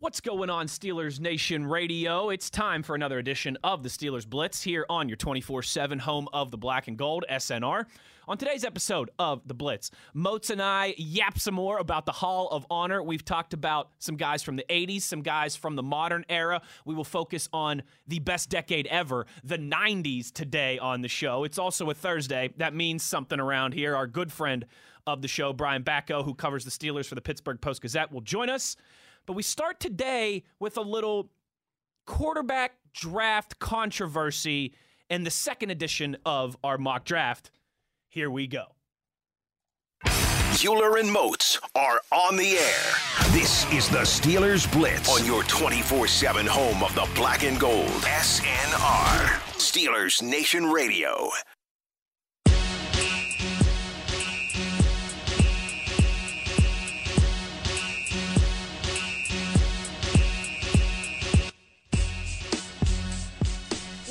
What's going on, Steelers Nation Radio? It's time for another edition of the Steelers Blitz here on your 24 7 home of the black and gold, SNR. On today's episode of The Blitz, Moats and I yap some more about the Hall of Honor. We've talked about some guys from the 80s, some guys from the modern era. We will focus on the best decade ever, the 90s, today on the show. It's also a Thursday. That means something around here. Our good friend of the show, Brian Batko, who covers the Steelers for the Pittsburgh Post Gazette, will join us. But we start today with a little quarterback draft controversy in the second edition of our mock draft. Here we go. Euler and Moats are on the air. This is the Steelers Blitz on your 24 7 home of the black and gold. SNR. Steelers Nation Radio.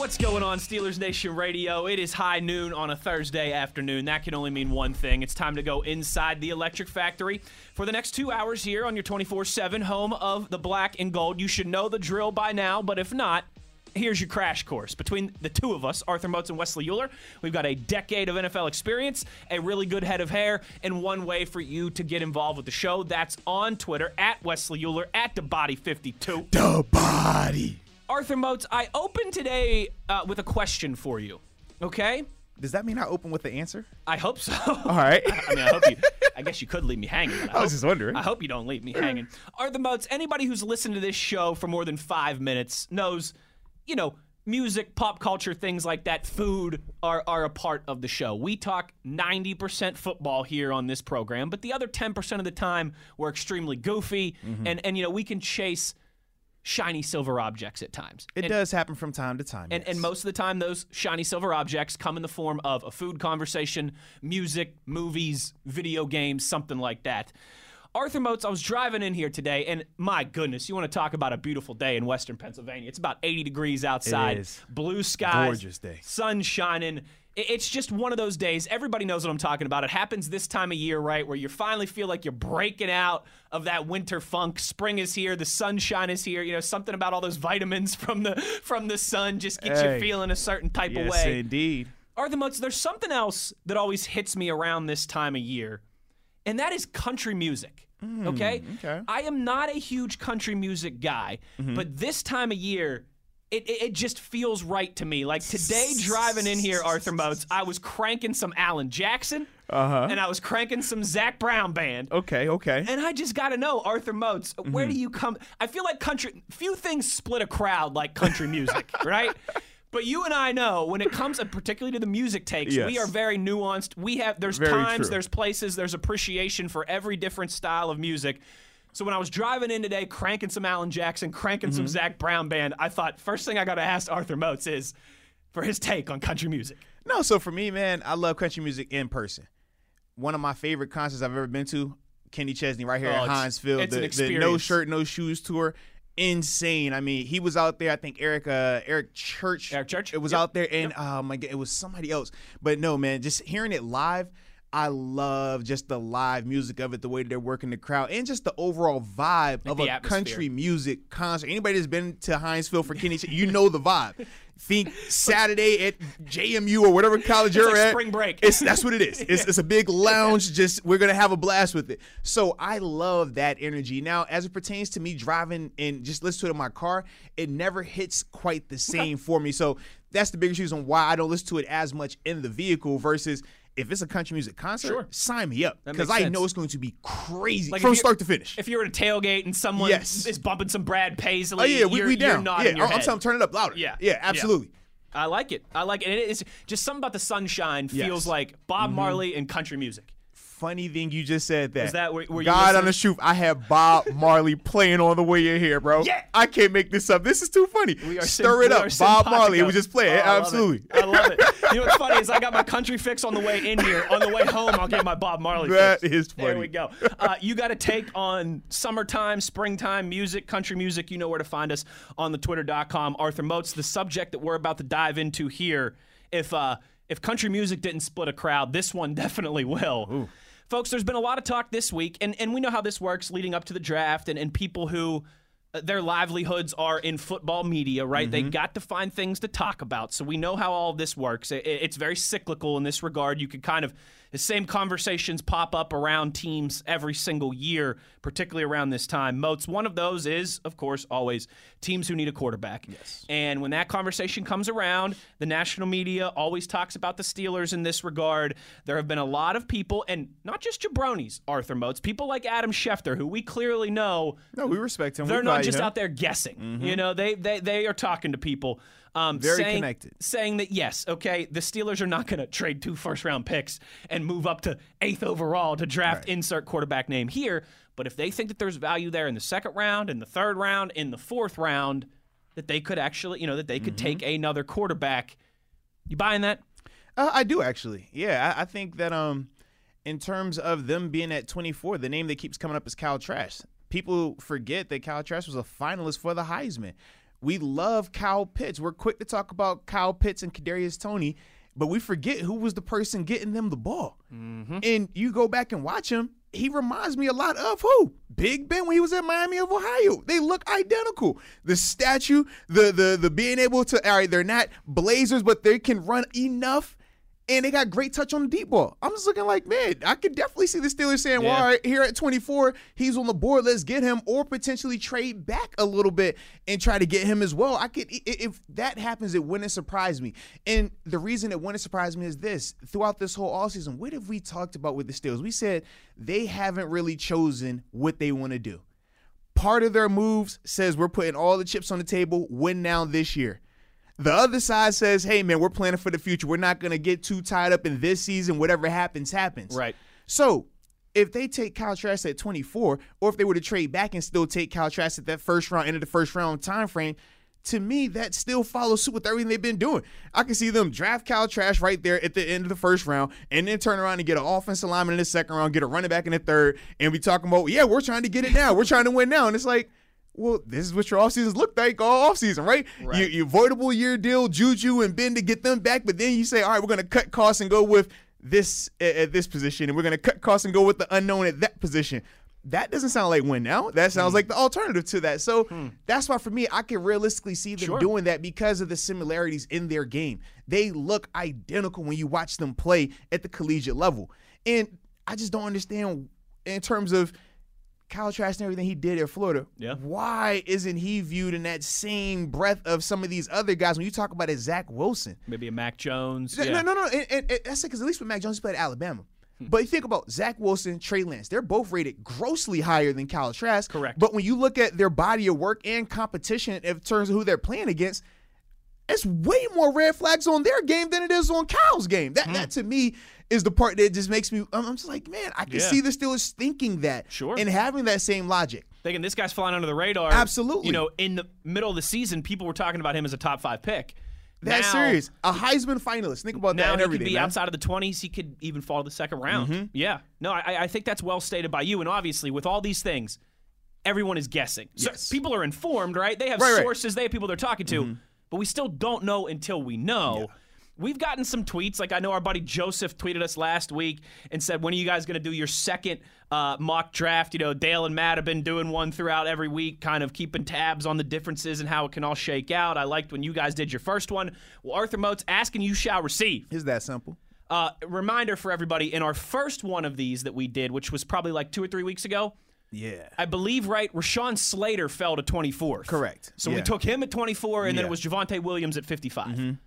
What's going on, Steelers Nation Radio? It is high noon on a Thursday afternoon. That can only mean one thing. It's time to go inside the Electric Factory for the next two hours here on your 24 7 home of the black and gold. You should know the drill by now, but if not, here's your crash course. Between the two of us, Arthur Moats and Wesley Euler, we've got a decade of NFL experience, a really good head of hair, and one way for you to get involved with the show. That's on Twitter at Wesley Euler at the Body 52 The body. Arthur Moats, I open today uh, with a question for you. Okay? Does that mean I open with the answer? I hope so. All right. I mean, I hope you. I guess you could leave me hanging. I was hope- just wondering. I hope you don't leave me hanging. Arthur Moats, anybody who's listened to this show for more than five minutes knows, you know, music, pop culture, things like that, food are, are a part of the show. We talk 90% football here on this program, but the other 10% of the time we're extremely goofy, Mm-hmm. and, and, you know, we can chase shiny silver objects at times. It And- does happen from time to time. and, yes. and most of the time, those shiny silver objects come in the form of a food conversation, music, movies, video games, something like that. Arthur Moats, I was driving in here today, and my goodness, you want to talk about a beautiful day in Western Pennsylvania. It's about 80 degrees outside, is. blue skies, Gorgeous day. sun shining. It's just one of those days. Everybody knows what I'm talking about. It happens this time of year, right? Where you finally feel like you're breaking out of that winter funk. Spring is here. The sunshine is here. You know, something about all those vitamins from the from the sun just gets Hey. you feeling a certain type of way. yes, indeed. Arthur Moats, there's something else that always hits me around this time of year, and that is country music. okay? Hmm, okay. I am not a huge country music guy, Mm-hmm. but this time of year, it, it, it just feels right to me. Like today, driving in here, Arthur Moats, I was cranking some Alan Jackson, Uh-huh. and I was cranking some Zac Brown band. Okay, okay. And I just got to know, Arthur Moats, where Mm-hmm. do you come? I feel like country, few things split a crowd like country music, right? But you and I know when it comes, particularly to the music takes, we are very nuanced. We have there's Very times, true. there's places, there's appreciation for every different style of music. So when I was driving in today, cranking some Alan Jackson, cranking Mm-hmm. some Zac Brown band, I thought first thing I got to ask Arthur Moats is for his take on country music. No, so for me, man, I love country music in person. One of my favorite concerts I've ever been to, Kenny Chesney, right here Oh, at it's- Heinz Field. it's an the, the. No Shirt, No Shoes tour. Insane. I mean, he was out there. I think Eric uh, Eric Church. Eric Church? It was Yep. out there, and oh my god, it was somebody else. But no, man, just hearing it live. I love just the live music of it, the way they're working the crowd, and just the overall vibe of a atmosphere. country music concert. Anybody that's been to Field for Kenny, you know the vibe. Think Saturday at JMU or whatever college you're like at. spring break. It's that's what it is. It's, it's a big lounge. Just we're gonna have a blast with it. So I love that energy. Now, as it pertains to me driving and just listen to it in my car, it never hits quite the same for me. So that's the biggest reason why I don't listen to it as much in the vehicle versus. If it's a country music concert, Sure. sign me up because I know it's going to be crazy Like, from start to finish. If you're at a tailgate and someone Yes. is bumping some Brad Paisley, oh yeah, we, you're, we down. yeah, your I'm telling, turn it up louder. Yeah. yeah, Yeah. absolutely. I like it. I like it. And it is just something about the sunshine feels Yes. Mm-hmm. like Bob Marley and country music. Funny thing you just said that. Is that where- where God on the truth? I have Bob Marley playing on the way in here, bro. Yeah. I can't make this up. This is too funny. We are Stir sim- it up, Bob simpatico. Marley. It was just playing. Oh, I love it. Absolutely. I love it. You know what's funny is I got my country fix on the way in here. On the way home, I'll get my Bob Marley That fix. is There we go. Uh, you got a take on summertime, springtime music, country music. You know where to find us on the twitter.com. Arthur Moats, the subject that we're about to dive into here. If uh, if country music didn't split a crowd, this one definitely will. Folks, there's been a lot of talk this week, and, and we know how this works leading up to the draft, and, and people who uh, their livelihoods are in football media, right? They got to find things to talk about. So we know how all this works. It- it's very cyclical in this regard. You could kind of, the same conversations pop up around teams every single year, particularly around this time. Moats, one of those is, of course, always teams who need a quarterback. Yes. And when that conversation comes around, the national media always talks about the Steelers in this regard. There have been a lot of people, and not just jabronis, Arthur Moats, people like Adam Schefter, who we clearly know No, we respect him. They're not just him. out there guessing. Mm-hmm. You know, they they they are talking to people. Um, Very saying, connected. saying that yes, okay, the Steelers are not going to trade two first round picks and move up to eighth overall to draft insert quarterback name here. But if they think that there's value there in the second round, in the third round, in the fourth round, that they could actually, you know, that they could take another quarterback. You buying that? Uh, I do actually. Yeah, I, I think that um, in terms of them being at 24, the name that keeps coming up is Kyle Trask. People forget that Kyle Trask was a finalist for the Heisman. We love Kyle Pitts. We're quick to talk about Kyle Pitts and Kadarius Toney, but we forget who was the person getting them the ball. Mm-hmm. And you go back and watch him. He reminds me a lot of who? Big Ben when he was at Miami of Ohio. They look identical. The statue, the the the being able to all right, they're not blazers, but they can run enough and they got great touch on the deep ball. I'm just looking like, man, I could definitely see the Steelers saying, well, Yeah. all right, here at 24, he's on the board, let's get him, or potentially trade back a little bit and try to get him as well. I could, if that happens, it wouldn't surprise me. And the reason it wouldn't surprise me is this: throughout this whole offseason, what have we talked about with the Steelers? We said they haven't really chosen what they want to do. Part of their moves says we're putting all the chips on the table, win now this year. The other side says, hey, man, we're planning for the future. We're not going to get too tied up in this season. Whatever happens, happens. Right. So if they take Kyle Trask at 24, or if they were to trade back and still take Kyle Trask at that first round, end of the first round time frame, to me, that still follows suit with everything they've been doing. I can see them draft Kyle Trask right there at the end of the first round, and then turn around and get an offensive lineman in the second round, get a running back in the third, and be talking about, yeah, we're trying to get it now. We're trying to win now. And it's like, well, this is what your offseasons look like all offseason, right? Right. You, you avoidable year deal, Juju and Ben to get them back, but then you say, all right, we're going to cut costs and go with this at, at this position, and we're going to cut costs and go with the unknown at that position. That doesn't sound like win now. That sounds hmm. like the alternative to that. So hmm. that's why for me, I can realistically see them Sure. doing that because of the similarities in their game. They look identical when you watch them play at the collegiate level. And I just don't understand in terms of Kyle Trask and everything he did at Florida. Yeah. Why isn't he viewed in that same breath of some of these other guys? When you talk about it, Zach Wilson. Maybe a Mac Jones. No, yeah. no, no, no. And, and, and that's because at least with Mac Jones, he played at Alabama. Hmm. But you think about Zach Wilson, Trey Lance, they're both rated grossly higher than Kyle Trask. Correct. But when you look at their body of work and competition in terms of who they're playing against, it's way more red flags on their game than it is on Kyle's game. That that to me is the part that just makes me. I'm, just like, man, I can Yeah. see the Steelers thinking that, Sure. and having that same logic. thinking this guy's flying under the radar. Absolutely. You know, in the middle of the season, people were talking about him as a top five pick. That's Now- serious. A Heisman finalist. Think about that Now he could be man. outside of the 20s. He could even fall to the second round. Mm-hmm. Yeah. No, I, I think that's well stated by you. And obviously, with all these things, everyone is guessing. So Yes. people are informed, right? They have Right, Mm-hmm. right. sources, they have people they're talking to, but we still don't know until we know. We've gotten some tweets. Like I know our buddy Joseph tweeted us last week and said, "When are you guys going to do your second uh, mock draft?" You know, Dale and Matt have been doing one throughout every week, kind of keeping tabs on the differences and how it can all shake out. I liked when you guys did your first one. Well, Arthur Moats asking you shall receive. Is that simple? Uh, reminder for everybody: in our first one of these that we did, which was probably like two or three weeks ago, Yeah. I believe right, Rashawn Slater fell to 24th. Correct. So we took him at 24, and then it was Javonte Williams at 55.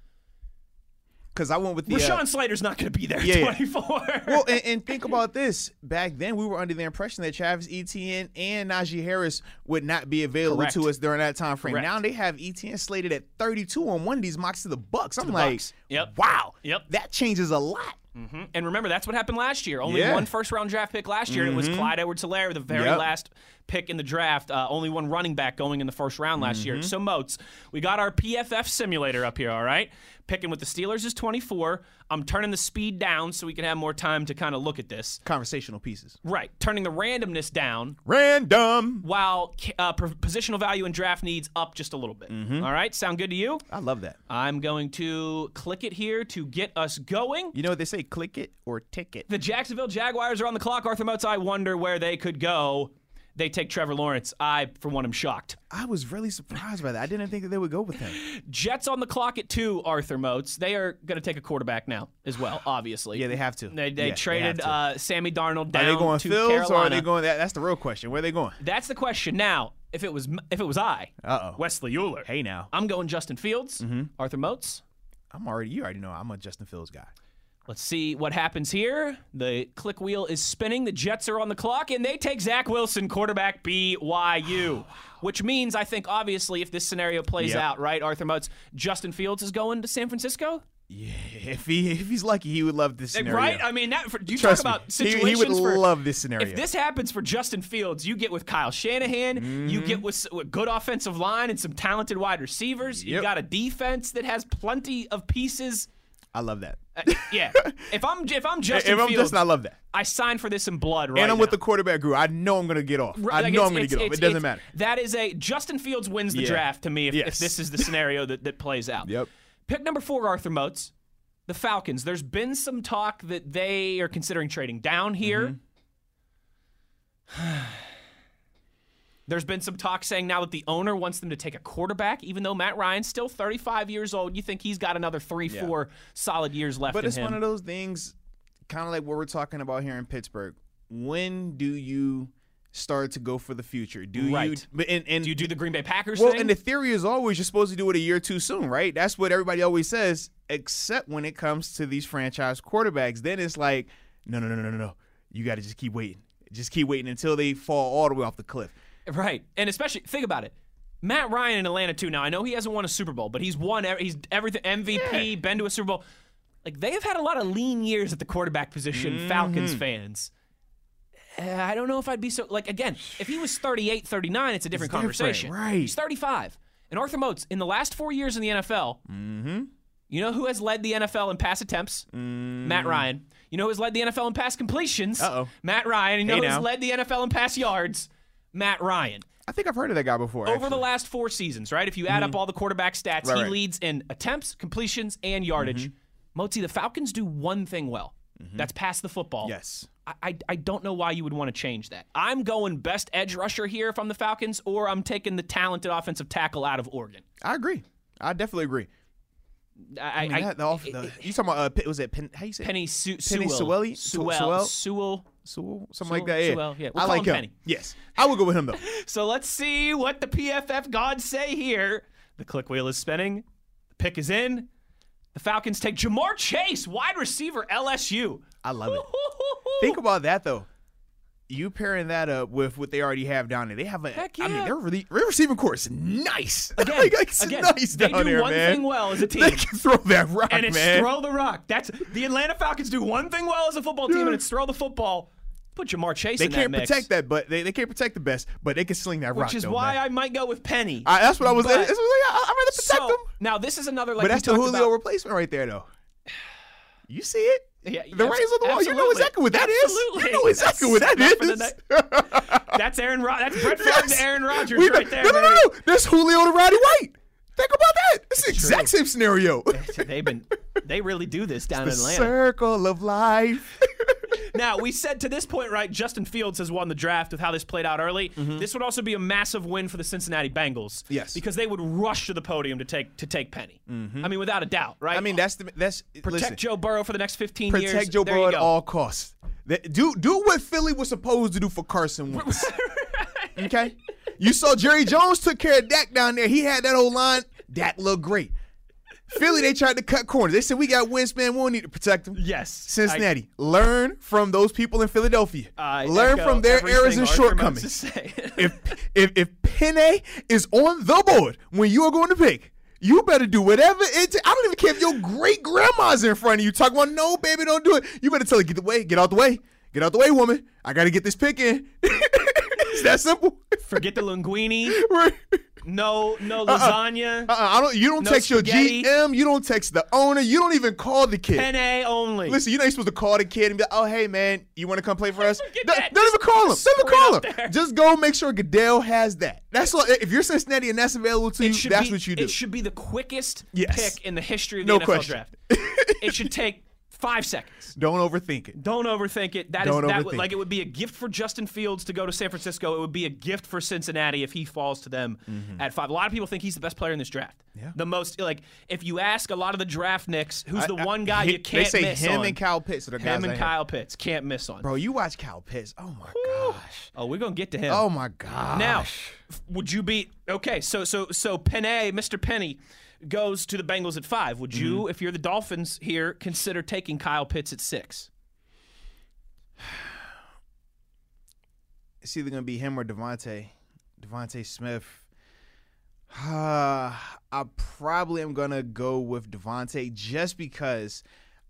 Because I went with the. uh, Rashawn Slater's not going to be there at Yeah, yeah. 24. well, and, and think about this. Back then, we were under the impression that Travis Etienne and Najee Harris would not be available Correct. to us during that time frame. Correct. Now they have Etienne slated at 32 on one of these mocks to the Bucks. I'm the like, Bucks. Yep. wow, Yep. that changes a lot. Mm-hmm. and remember, that's what happened last year. Only Yeah. one first round draft pick last year, and it was mm-hmm. Clyde Edwards Helaire, the very Yep. last pick in the draft. Uh, only one running back going in the first round last Mm-hmm. year. So, Moats, we got our PFF simulator up here, all right? Picking with the Steelers is 24. I'm turning the speed down so we can have more time to kind of look at this. Conversational pieces. Right. Turning the randomness down Random. while uh, positional value and draft needs up just a little bit. Mm-hmm. All right. Sound good to you? I love that. I'm going to click it here to get us going. You know what they say? Click it or tick it. The Jacksonville Jaguars are on the clock. Arthur Moats, I wonder where they could go. They take Trevor Lawrence. I, for one, am shocked. I was really surprised by that. I didn't think that they would go with him. Jets on the clock at two, Arthur Moats. They are going to take a quarterback now as well, obviously. Yeah, they have to. They, they Yeah, traded to. uh, Sammy Darnold down Are they going to Fields Carolina. or are they going? That, that's the real question. Where are they going? That's the question. Now, if it was if it was I, Uh-oh. Wesley Euler, Hey now, I'm going Justin Fields, Mm-hmm. Arthur Moats. I'm already. You already know I'm a Justin Fields guy. Let's see what happens here. The click wheel is spinning. The Jets are on the clock, and they take Zach Wilson, quarterback BYU. Which means, I think, obviously, if this scenario plays Yep. out, right, Arthur Moats, Justin Fields is going to San Francisco? Yeah, if he if he's lucky, he would love this scenario. Right? I mean, that, for, you Trust talk about He- situations he, would for, love this scenario. If this happens for Justin Fields, you get with Kyle Shanahan, you Mm-hmm. get with, s- with good offensive line and some talented wide receivers. You got a defense that has plenty of pieces. I love that. Uh, yeah. if I'm if I'm Justin if I'm Fields, Justin, I love that. I sign for this in blood right and I'm with the quarterback group. I know I'm gonna get off. Right, I like, know I'm gonna get off. It doesn't matter. That is a Justin Fields wins the Yeah. draft to me if, if this is the scenario that, that plays out. Yep. Pick number four, Arthur Moats. The Falcons. There's been some talk that they are considering trading down here. Mm-hmm. There's been some talk saying now that the owner wants them to take a quarterback, even though Matt Ryan's still 35 years old. You think he's got another three, Yeah. four solid years left But it's him. one of those things, kind of like what we're talking about here in Pittsburgh. When do you start to go for the future? Do you? But and, and Do you do the Green Bay Packers well, thing? and the theory is always you're supposed to do it a year too soon, right? That's what everybody always says, except when it comes to these franchise quarterbacks. Then it's like, no, no, no, no, no, no. You got to just keep waiting. Just keep waiting until they fall all the way off the cliff. Right. And especially think about it. Matt Ryan in Atlanta too. Now I know he hasn't won a Super Bowl, but he's won. He's everything MVP. Been to a Super Bowl. Like they have had a lot of lean years at the quarterback position. Mm-hmm. Falcons fans. Uh, I don't know if I'd be so like again. If he was 38, 39, it's a different It's different, conversation. right. He's 35. And Arthur Moats in the last four years in the NFL. Mm-hmm. You know who has led the NFL in pass attempts? Matt Ryan. You know who has led the NFL in pass completions? Uh-oh. Matt Ryan. You know Hey, who's now. led the NFL in pass yards? Matt Ryan. I think I've heard of that guy before. Over the last four seasons, right? If you add up all the quarterback stats, Right, Mm-hmm. he right. leads in attempts, completions, and yardage. Motzi, the Falcons do one thing well. That's pass the football. Mm-hmm. Yes. I, I, I don't know why you would want to change that. I'm going best edge rusher here if I'm the Falcons, or I'm taking the talented offensive tackle out of Oregon. I agree. I definitely agree. I, I mean, that, the, off, the, you talking about uh, was it Pen, how you say it? Penny Su- Penny Sewell. Sewell. Sewell? Sewell. Sewell, something Sewell- like that. Yeah, Sewell, yeah. We'll I like him. Penny. Yes, I would go with him though. So let's see what the PFF gods say here. The click wheel is spinning. The pick is in. The Falcons take Ja'Marr Chase, wide receiver, LSU. I love it. Think about that though. You pairing that up with what they already have down there. They have a. Heck I mean, yeah. their, re- their receiving core is nice. Again, like, it's again, nice they down do there, one man. thing well as a team. They can throw that rock, and it's man. throw the rock. That's the Atlanta Falcons do one thing well as a football team, Yeah. and it's throw the football. Put Ja'Marr Chase they in can't mix, protect that, but they, they can't protect the best, but they can sling that rock. which is though, why man. I might go with Penny. I, that's what I was. But- That's what I, I, I'd rather protect so them. now this is another like But that's the Julio about- replacement right there, though. You see it? Yeah, the abs- rays on the wall. You know exactly what that is. Absolutely. You know exactly what that Enough for the is. That's Aaron. Rod- that's Brett Favre to Aaron Rodgers We- right there. No, no, no, no. That's Julio to Roddy White. Think about that. It's the exact same scenario. They've been. They really do this down the in Atlanta. circle of life. Now we said to this point, right? Justin Fields has won the draft with how this played out early. This would also be a massive win for the Cincinnati Bengals. Mm-hmm. Yes. because they would rush to the podium to take to take Penny. I mean, without a doubt, right? I mean, that's the that's protect listen, Joe Burrow for the next 15 years. protect Joe There Burrow at all costs. Do do what Philly was supposed to do for Carson Wentz. okay, you saw Jerry Jones took care of Dak down there. He had that old line. Dak looked great. Philly, they tried to cut corners. They said we got Winspan. We don't need to protect him. Yes, Cincinnati, learn from those people in Philadelphia. I- I learn from their errors and shortcomings. if if if Penne is on the board when you are going to pick, you better do whatever it. I don't even care if your great grandma's in front of you talking about no, baby, don't do it. You better tell her get the way, get out the way, get out the way, woman. I got to get this pick in. it's that simple. Forget the linguine. Right. No, no uh-uh. lasagna. Uh-uh, I don't. You don't No text spaghetti. your GM. You don't text the owner. You don't even call the kid. Penne only. Listen, you're not supposed to call the kid and be like, "Oh, hey, man, you want to come play for us?" Forget Don't, even call him. Don't even call him. there. Just go make sure Goodell has that. That's all. If you're Cincinnati and that's available to you, It should that's be, what you do. It should be the quickest Yes. pick in the history of the No NFL question. draft. it should take Five seconds. Don't overthink it. Don't overthink it. That is Don't that overthink like it. would be a gift for Justin Fields to go to San Francisco. It would be a gift for Cincinnati if he falls to them at five. A lot of people think he's the best player in this draft. Mm-hmm. Yeah. The most like if you ask a lot of the draft nicks, who's the I- I- one guy he- you can't They say miss him on? and Kyle Pitts are the guys him and I. Kyle Pitts can't miss on. Bro, you watch Kyle Pitts. Oh my gosh. Oh, we're gonna get to him. Oh my gosh. Now, would you be okay? So, so, so, Penny, Mr. Penny, goes to the Bengals at five. Would you, Mm-hmm. if you're the Dolphins here, consider taking Kyle Pitts at six? it's either gonna be him or Devonta. Devonta Smith. Uh, I probably am gonna go with Devonta just because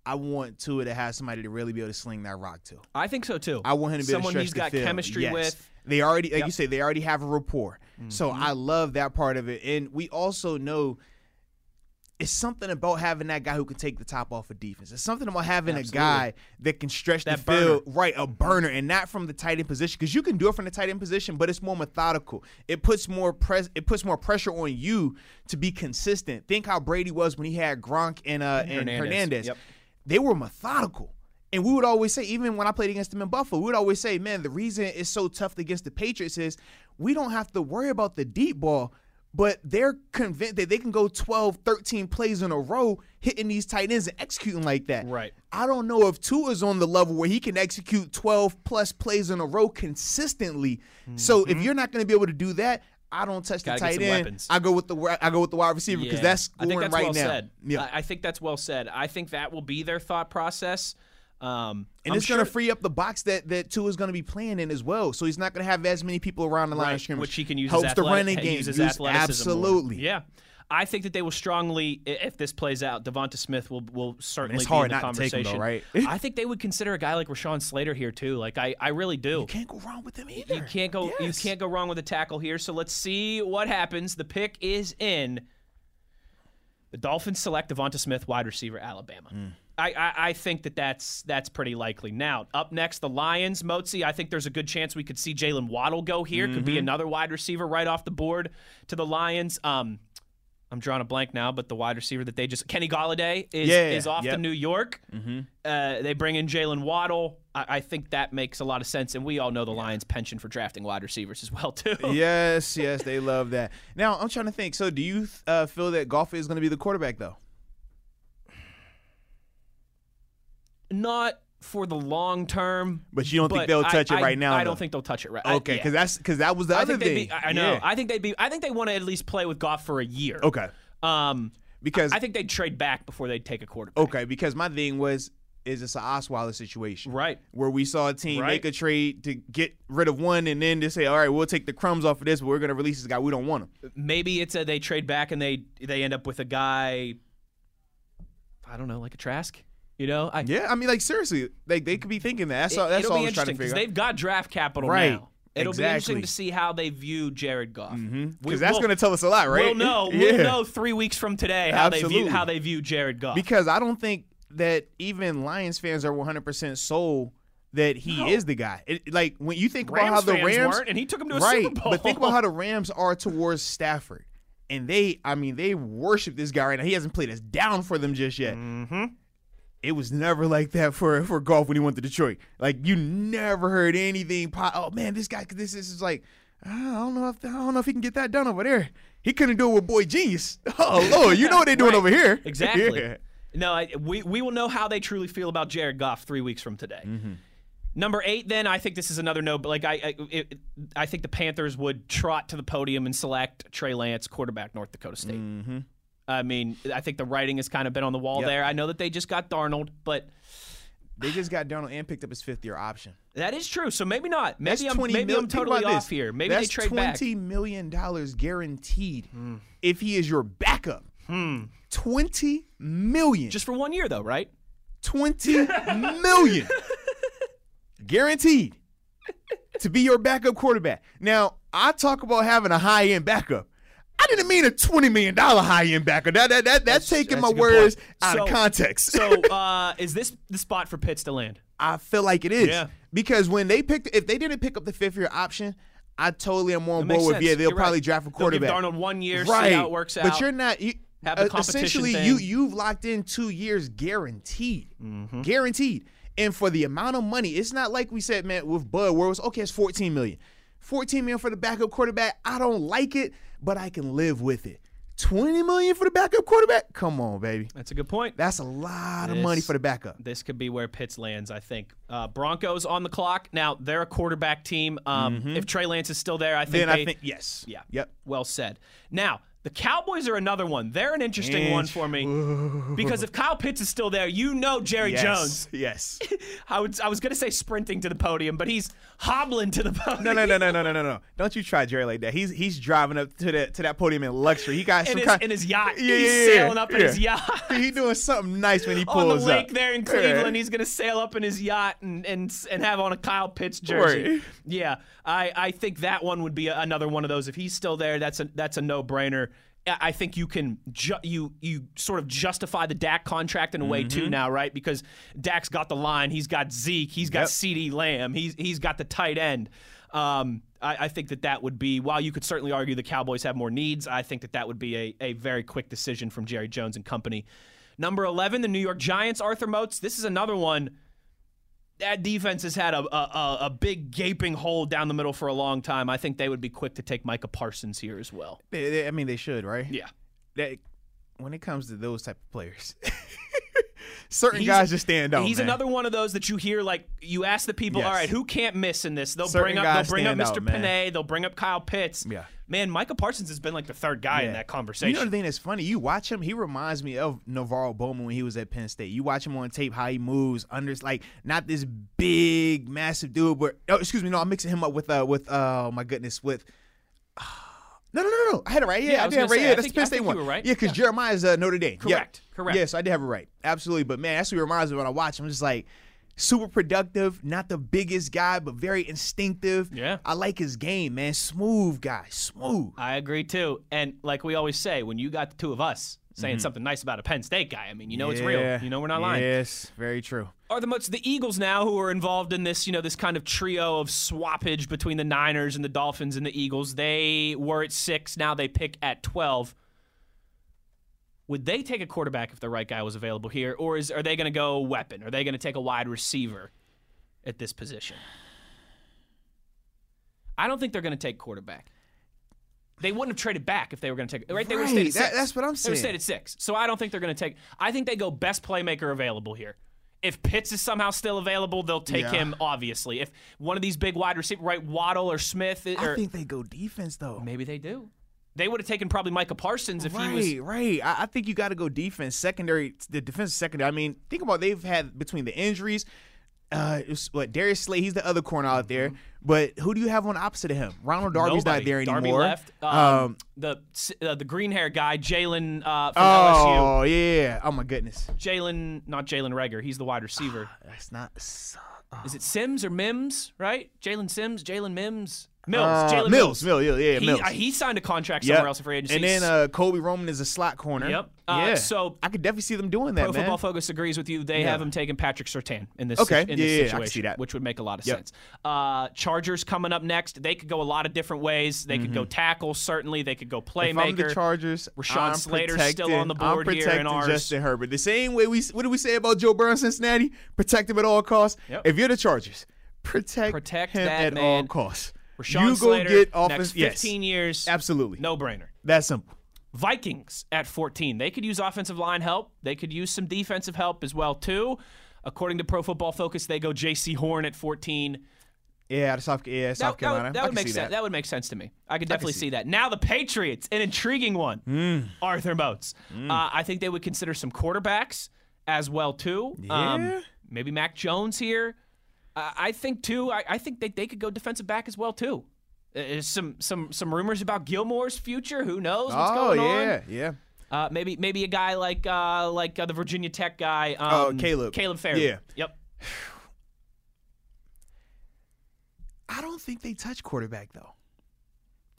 I want Tua to have somebody to really be able to sling that rock to. I think so too. I want him to be able to someone he's got field. chemistry Yes. with. They already, like Yep. Mm-hmm. you say, they already have a rapport. So I love that part of it, and we also know it's something about having that guy who can take the top off of defense. It's something about having Absolutely. a guy that can stretch That the field, burner. right? A burner, and not from the tight end position because you can do it from the tight end position, but it's more methodical. It puts more press. It puts more pressure on you to be consistent. Think how Brady was when he had Gronk and uh and Hernandez. Hernandez. Yep. They were methodical. And we would always say, even when I played against them in Buffalo, we would always say, man, the reason it's so tough against the Patriots is we don't have to worry about the deep ball, but they're convinced that they can go 12, 13 plays in a row hitting these tight ends and executing like that. Right. I don't know if Tua's on the level where he can execute 12 plus plays in a row consistently. So if you're not going to be able to do that, I don't touch the Mm-hmm. Gotta get tight end. weapons. I go with the I go with the wide receiver because Yeah. that's I scoring think that's right well now. said. Yeah. I, I think that's well said. I think that will be their thought process. Um, And I'm it's going to free up the box that that Tua is going to be playing in as well. So he's not going to have as many people around the line right, of scrimmage, which he can use Helps his the running game. use his Use- athleticism more. absolutely. Yeah. I think that they will strongly, if this plays out, Devonta Smith will will certainly it's be in the not to take him, conversation. though, right? I think they would consider a guy like Rashawn Slater here too. Like I, I really do. You can't go wrong with him either. You can't go. You can't go wrong with a tackle here. So let's see what happens. The pick is in. The Dolphins select Devonta Smith, wide receiver, Alabama. Hmm. I, I, I think that that's that's pretty likely. Now, up next, the Lions. Motzi, I think there's a good chance we could see Jalen Waddle go here. Could Mm-hmm. be another wide receiver right off the board to the Lions. Um, I'm drawing a blank now, but the wide receiver that they just Kenny Golladay is Yeah, is off to. New York. Uh, they bring in Jalen Waddle. I, I think that makes a lot of sense, and we all know the Lions' penchant for drafting wide receivers as well too. Yes, yes, they love that. Now I'm trying to think. So, do you uh, feel that Goff is going to be the quarterback though? Not for the long term, But you don't think they'll I- touch it I- right now, I though? don't think they'll touch it right. I- Okay, yeah. because that's because that was the I other thing. be. I I know. Yeah. I think they'd be. I think they want to at least play with Goff for a year. okay, Um, because I think they'd trade back before they'd take a quarterback. okay, because my thing was is it's an Osweiler situation, Right. Where we saw a team Right. make a trade to get rid of one, and then to say, all right, we'll take the crumbs off of this, but we're going to release this guy. We don't want him. Maybe it's a they trade back and they they end up with a guy. I don't know, like a Trask. You know, I, Yeah, I mean, like seriously, like they could be thinking that. That's all. That's all I be was trying to figure out. they've got draft capital Right. now. It'll be interesting to see how they view Jared Goff. Because We- that's we'll- going to tell us a lot, right? We'll know. Yeah. We'll know three weeks from today how they view how they view Jared Goff. Because I don't think that even Lions fans are 100% sold that he is the guy. It, like when you think about how the Rams and he took him to a right, Super Bowl. but think about how the Rams are towards Stafford, and they, I mean, they worship this guy right now. He hasn't played us down for them just yet. Mm-hmm. It was never like that for for Goff when he went to Detroit. Like you never heard anything. Po- oh man, this guy, this, this is like. I don't know if I don't know if he can get that done over there. He couldn't do it with Boy Genius. Oh Lord, you know what they're doing Right. over here. Exactly. Yeah. No, I, we we will know how they truly feel about Jared Goff three weeks from today. Mm-hmm. Number eight, then I think this is another no. But like I, I, it, I think the Panthers would trot to the podium and select Trey Lance, quarterback, North Dakota State. Mm-hmm. I mean, I think the writing has kind of been on the wall Yep. there. I know that they just got Darnold, but They just got Darnold and picked up his fifth year option. that is true. So maybe not. Maybe That's I'm 20 maybe mil- I'm totally off this. here. Maybe That's they trade back. twenty million dollars guaranteed hmm. if he is your backup. Hmm. Twenty million. Just for one year, though, right? twenty million guaranteed to be your backup quarterback. Now I talk about having a high end backup. I didn't mean a twenty million dollar high end backer. That, that, that, that's, taking that's my words point. out of context. So uh, is this the spot for Pitts to land? I feel like it is. Yeah. Because when they picked, if they didn't pick up the fifth year option, I totally am on board with yeah. They'll You're probably right. draft a They'll give quarterback. Darnold one year, right. see how it works out. But you're not. You, have the Uh, essentially thing. you you've locked in two years guaranteed, guaranteed. And for the amount of money, it's not like we said, man, with Bud, where it was okay, it's 14 million, 14 million for the backup quarterback. I don't like it, but I can live with it. 20 million for the backup quarterback? Come on, baby. That's a good point. That's a lot of money for the backup. This could be where Pitts lands, I think. Uh, Broncos on the clock. Now, they're a quarterback team. Um, If Trey Lance is still there, I think Mm-hmm. Then they, I think yes. Yeah. Yep. Well said. Now, the Cowboys are another one. They're an interesting one for me because if Kyle Pitts is still there, you know Jerry Yes. Jones. Yes. I would I was going to say sprinting to the podium, but he's hobbling to the podium. No, no, no, no, no, no, no, no. Don't you try Jerry like that. He's he's driving up to that to that podium in luxury. He got In some his, kind in his yacht. Yeah, he's yeah, yeah, sailing up in his yacht. he doing something nice when he pulls up. on the lake up. there in Yeah. Cleveland. He's gonna sail up in his yacht and and and have on a Kyle Pitts jersey. Right. Yeah, I I think that one would be another one of those. If he's still there, that's a that's a no brainer. I think you can ju- you you sort of justify the Dak contract in a way Mm-hmm. too now, right? Because Dak's got the line, he's got Zeke, he's got Yep. CeeDee Lamb, he's he's got the tight end. Um, I, I think that that would be while you could certainly argue the Cowboys have more needs. I think that that would be a, a very quick decision from Jerry Jones and company. Number eleven, the New York Giants. Arthur Moats. This is another one. That defense has had a, a, a- big gaping hole down the middle for a long time. I think they would be quick to take Micah Parsons here as well. They- they- I mean, they should, right? Yeah. That, when it comes to those type of players, certain He's- guys just stand out. He's man. another one of those that you hear like you ask the people, Yes. all right, who can't miss in this? They'll Certain bring up they'll bring up Mr. out. Penei, they'll bring up Kyle Pitts. Yeah. Man, Micah Parsons has been like the third guy in that conversation. You know the thing that's funny? You watch him, he reminds me of NaVorro Bowman when he was at Penn State. You watch him on tape, how he moves under like not this big, massive dude, but oh, excuse me, no, I'm mixing him up with uh with uh, oh my goodness, with no, no, no, no. I had it right. Yeah, Yeah, I I, did have it right. say, Yeah, I that's think- the Penn State one. right. Yeah, because Yeah. Jeremiah's uh, Notre Dame. Yeah. Correct, correct. Yes, I did have it right. Absolutely. But man, that's what reminds me when I watch him. Just like super productive, not the biggest guy, but very instinctive. Yeah. I like his game, man. Smooth guy, smooth. I agree too. And like we always say, when you got the two of us saying something nice about a Penn State guy, I mean, you know it's real. Mm-hmm. You know we're not lying. Yes, very true. Are the most the Eagles now who are involved in this, you know, this kind of trio of swappage between the Niners and the Dolphins and the Eagles? They were at six, now they pick at twelve. Would they take a quarterback if the right guy was available here, or is are they going to go weapon? Are they going to take a wide receiver at this position? I don't think they're going to take quarterback. They wouldn't have traded back if they were going to take right. They would have stayed at six. that- that's what I'm saying. They would have stayed at six. So I don't think they're going to take. I think they go best playmaker available here. If Pitts is somehow still available, they'll take Yeah. him. Obviously, if one of these big wide receiver, right, Waddle or Smith, or I think they go defense though. maybe they do. They would have taken probably Micah Parsons if right, he was. right. I, I think you got to go defense, secondary. The defense secondary. I mean, think about they've had between the injuries. Uh, was, what Darius Slay? He's the other corner out there. But who do you have on opposite of him? Ronald Darby's Nobody. not there anymore. Darby left. Um, Um, the uh, the green hair guy, Jalen uh, from LSU. oh yeah. Oh my goodness. Jalen, not Jalen Reagor. He's the wide receiver. That's not. so- Is it Sims or Mims? Right? Jalen Sims, Jalen Mims, Mills, Uh, Jalen Mills, Mills, yeah, yeah, He, Mills. uh, he signed a contract Yep. somewhere else in free agency. And then uh, Kobe Roman is a slot corner. Yep. Uh, yeah. so- I could definitely see them doing that, Pro man. Football Focus agrees with you. They Yeah. have him taking Patrick Surtain in this, Okay. in this Yeah, yeah, yeah. I situation, can see that. which would make a lot of Yep. sense. Uh, Chargers coming up next. They could go a lot of different ways. They could go tackle, certainly. They could go Mm-hmm. If I'm the. Chargers, Rashawn I'm Slater's still on the board I'm here in ours. Justin Herbert. The same way we what do we say about Joe Burrow in Cincinnati? Protect him at all costs. Yep. If you're the Chargers, protect, Protect him that at man. all costs. Rashawn you go Slater, get offense. next yes, 15 years, absolutely. no brainer. That's simple. Vikings at 14. They could use offensive line help. They could use some defensive help as well too. According to Pro Football Focus, they go Jaycee Horn at 14. Yeah, out of South, yeah, South That, that Carolina. would, that would make sense. that. would make sense to me. I could definitely see see that. Now the Patriots, an intriguing one. Mm. Arthur Moats. Uh, I think they would consider some quarterbacks as well too. Um, Yeah. maybe Mac Jones here. Uh, I think too. I, I think they, they could go defensive back as well too. Uh, some some some rumors about Gilmore's future. Who knows what's oh going on? yeah, yeah. Uh, maybe maybe a guy like uh, like uh, the Virginia Tech guy. Um, Oh, Caleb. Caleb Farley. Yeah. Yep. I don't think they touch quarterback though.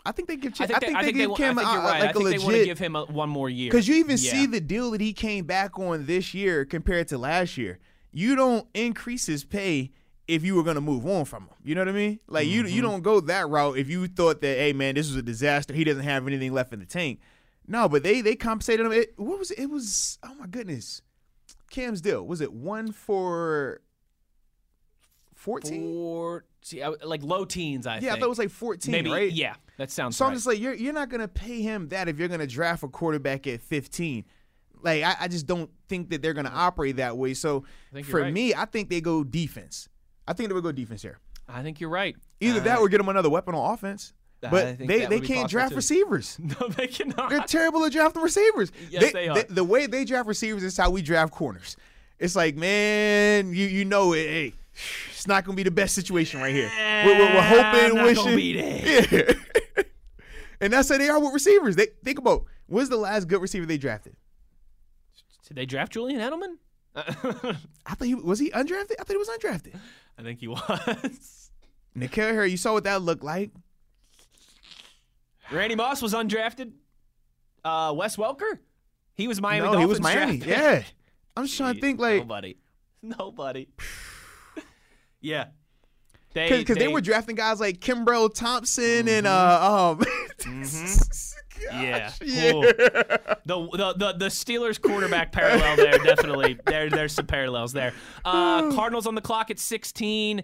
I think they give. I think, they, I think, they, give wa- I Cam think a- you're right. like I think a they want to give him a, one more year. Because you even Yeah. see the deal that he came back on this year compared to last year. You don't increase his pay if you were going to move on from him. You know what I mean? Like you Mm-hmm. you don't go that route if you thought that hey man this was a disaster. He doesn't have anything left in the tank. No, but they they compensated him. It, what was it? It was oh my goodness. Cam's deal was it one for fourteen? Four, like low teens, I Yeah, I think. thought it was like fourteen, Maybe, right? yeah, that sounds So right. I'm just like, you're you're not gonna pay him that if you're gonna draft a quarterback at 15. Like I, I just don't think that they're gonna operate that way. So for right. me, I think they go defense. I think they would go defense here. I think you're right. Either Uh, that or get them another weapon on offense. But they, they can't draft too. receivers. No, they cannot. They're terrible at drafting receivers. Yes, they are. the way they draft receivers is how we draft corners. It's like, man, you you know it. Hey, it's not gonna be the best situation right here. We're, we're, we're hoping, not wishing. gonna be there. Yeah. and that's how they are with receivers. They think about when's the last good receiver they drafted. Did they draft Julian Edelman? I thought he was he undrafted. I thought he was undrafted. I think he was. N'Keal Harry, you saw what that looked like. Randy Moss was undrafted. Uh, Wes Welker, he was Miami. no, he was Miami. draft Yeah, I'm just trying to think like nobody, nobody. yeah, they because they, were drafting guys like Kimbrell Thompson and uh um. Yeah. Yeah. The, the the the Steelers quarterback parallel there definitely there there's some parallels there. Uh, Cardinals on the clock at 16.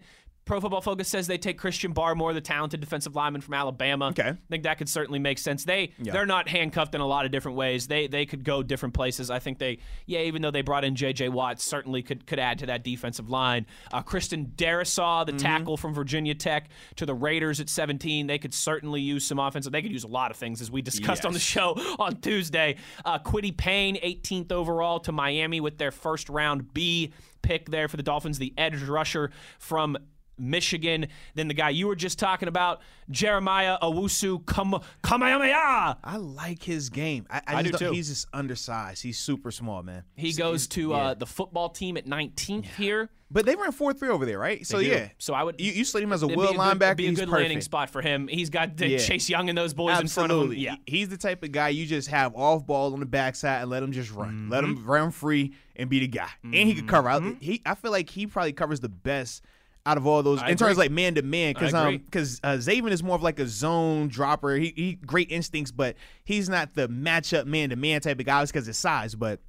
Pro Football Focus says they take Christian Barmore, the talented defensive lineman from Alabama. Okay. I think that could certainly make sense. They Yeah. they're not handcuffed in a lot of different ways. They they could go different places. I think they yeah, even though they brought in J.J. Watt, certainly could could add to that defensive line. Uh, Christian Darrisaw, Mm-hmm. the tackle from Virginia Tech, to the Raiders at 17. They could certainly use some offensive. They could use a lot of things as we discussed on the show on Tuesday. Uh, Kwity Paye, 18th overall to Miami with their first round B pick there for the Dolphins, the edge rusher from Michigan. Then the guy you were just talking about, Jeremiah Owusu Kam- Kamehameha. I like his game. I, I, I do too. He's just undersized. He's super small, man. He So goes to yeah. uh, the football team at 19th here. But they ran four three over there, right? So do. yeah. So I would- you, you slid him as a It'd will be a good, linebacker. it'd be a good landing spot for him. He's got the Yeah. Chase Young and those boys in front of him. Absolutely. Yeah. He's the type of guy you just have off ball on the backside and let him just run. Let Mm-hmm. him run free and be the guy. And he could cover. I, he, I feel like he probably covers the best out of all those I in terms agree. of like man to man because I um because uh, Zaven is more of like a zone dropper. He, he great instincts, but he's not the matchup man to man type of guy because his size. But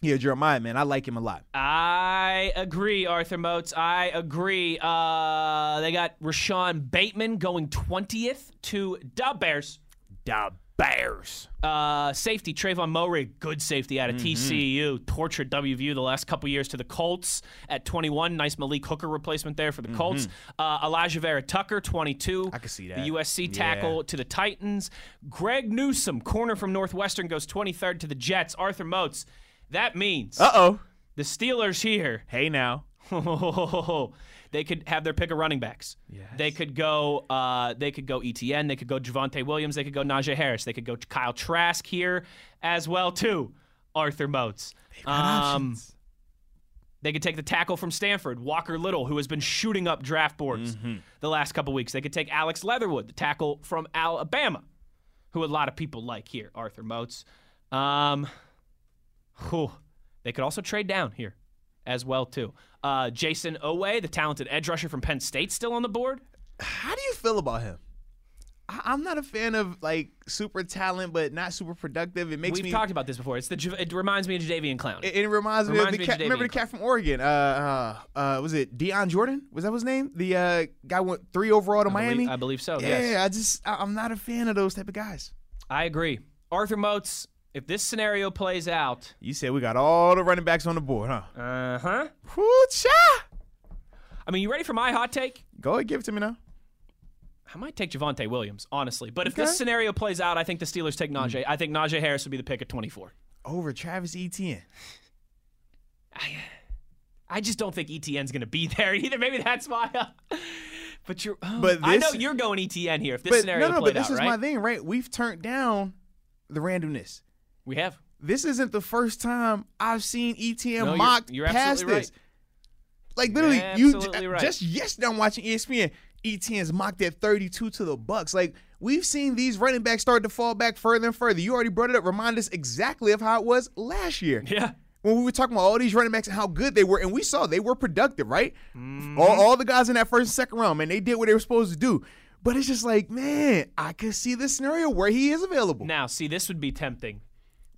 yeah, Jeremiah, man, I like him a lot. I agree, Arthur Moats. I agree. Uh, they got Rashod Bateman going 20th to the Bears. The Bears. Uh, safety, Trevon Moehrig, good safety out of Mm-hmm. TCU. Tortured WVU the last couple years to the Colts at 21. Nice Malik Hooker replacement there for the Colts. Uh, Alijah Vera Tucker, 22. Mm-hmm. I can see that. The USC Yeah. tackle to the Titans. Greg Newsome, corner from Northwestern, goes 23rd to the Jets. Arthur Moats. That means Uh oh. the Steelers here Hey now. they could have their pick of running backs. They could go. Uh, they could go Etienne. They could go Javonte Williams. They could go Najee Harris. They could go Kyle Trask here as well too. Arthur Moats. Um, they could take the tackle from Stanford, Walker Little, who has been shooting up draft boards the last couple weeks. They could take Alex Leatherwood, the tackle from Alabama, who a lot of people like here. Arthur Moats. Um, whew. They could also trade down here as well too. Uh, Jayson Oweh, the talented edge rusher from Penn State, still on the board. How do you feel about him? I'm not a fan of like super talent, but not super productive. It makes We've me. talked about this before. It's the it reminds me of Jadeveon Clowney. it, it reminds me Reminds of me the of. Remember the cat from Oregon? Uh, uh, uh, was it Dion Jordan? Was that his name? The uh, guy went three overall to I Miami. believe, I believe so. yeah, Yes, I just I, I'm not a fan of those type of guys. I agree. Arthur Moats. If this scenario plays out, You said we got all the running backs on the board, huh? uh huh. Whoo cha! I mean, you ready for my hot take? Go ahead, give it to me now. I might take Javonte Williams, honestly. But if Okay. this scenario plays out, I think the Steelers take Najee. I think Najee Harris would be the pick at 24. Over Travis Etienne. I just don't think Etienne's going to be there either. Maybe that's why. uh, but you're. oh, But I know this- you're going Etienne here. If this But scenario no, no, played but this out, is right? my thing, right? We've turned down the randomness. We have. This isn't the first time I've seen Etienne No, you're- mocked you're past absolutely this. Like literally, You're you absolutely right. just yesterday I'm watching ESPN. Etienne's mocked at 32 to the Bucks. Like we've seen these running backs start to fall back further and further. You already brought it up. Remind us exactly of how it was last year. Yeah. When we were talking about all these running backs and how good they were, and we saw they were productive, right? Mm-hmm. All, all the guys in that first and second round, man, they did what they were supposed to do. But it's just like, man, I could see this scenario where he is available. Now, see, this would be tempting.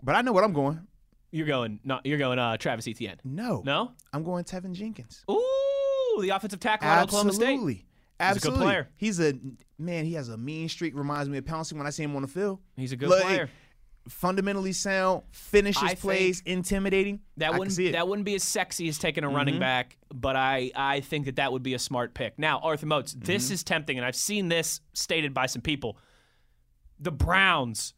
But I know what I'm going. You're going, not you're going, uh, Travis Etienne. No. No. I'm going Teven Jenkins. Ooh, the offensive tackle at Oklahoma State. Absolutely. He's a good Absolutely. player. He's a man, he has a mean streak, reminds me of Pouncey when I see him on the field. He's a good Look, player. Fundamentally sound, finishes plays, intimidating. That I wouldn't. Mm-hmm. that wouldn't be as sexy as taking a running back, but I I think that that would be a smart pick. Now, Arthur Moats, this Mm-hmm. is tempting, and I've seen this stated by some people. The Browns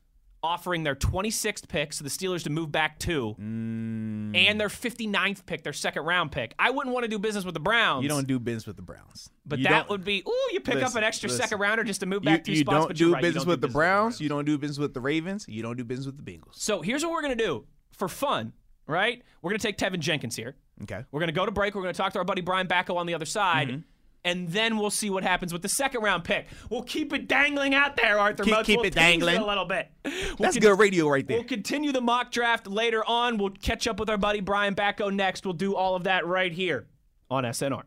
offering their 26th pick, so the Steelers to move back two, Mm. and their 59th pick, their second round pick. I wouldn't want to do business with the Browns. you don't do business with the Browns. but You that would be ooh, you pick up an extra listen. second rounder just to move you, back two you spots. don't but do right, you business with do the Browns. Browns. You don't do business with the Ravens. You don't do business with the Bengals. So here's what we're gonna do for fun, right? We're gonna take Teven Jenkins here. Okay. We're going to go to break. We're going to talk to our buddy Brian Batko on the other side. Mm-hmm. And then we'll see what happens with the second round pick. We'll keep it dangling out there, Arthur. Keep- keep We'll it dangling. a little bit. We'll That's con- good radio right there. We'll continue the mock draft later on. We'll catch up with our buddy Brian Batko next. We'll do all of that right here on SNR.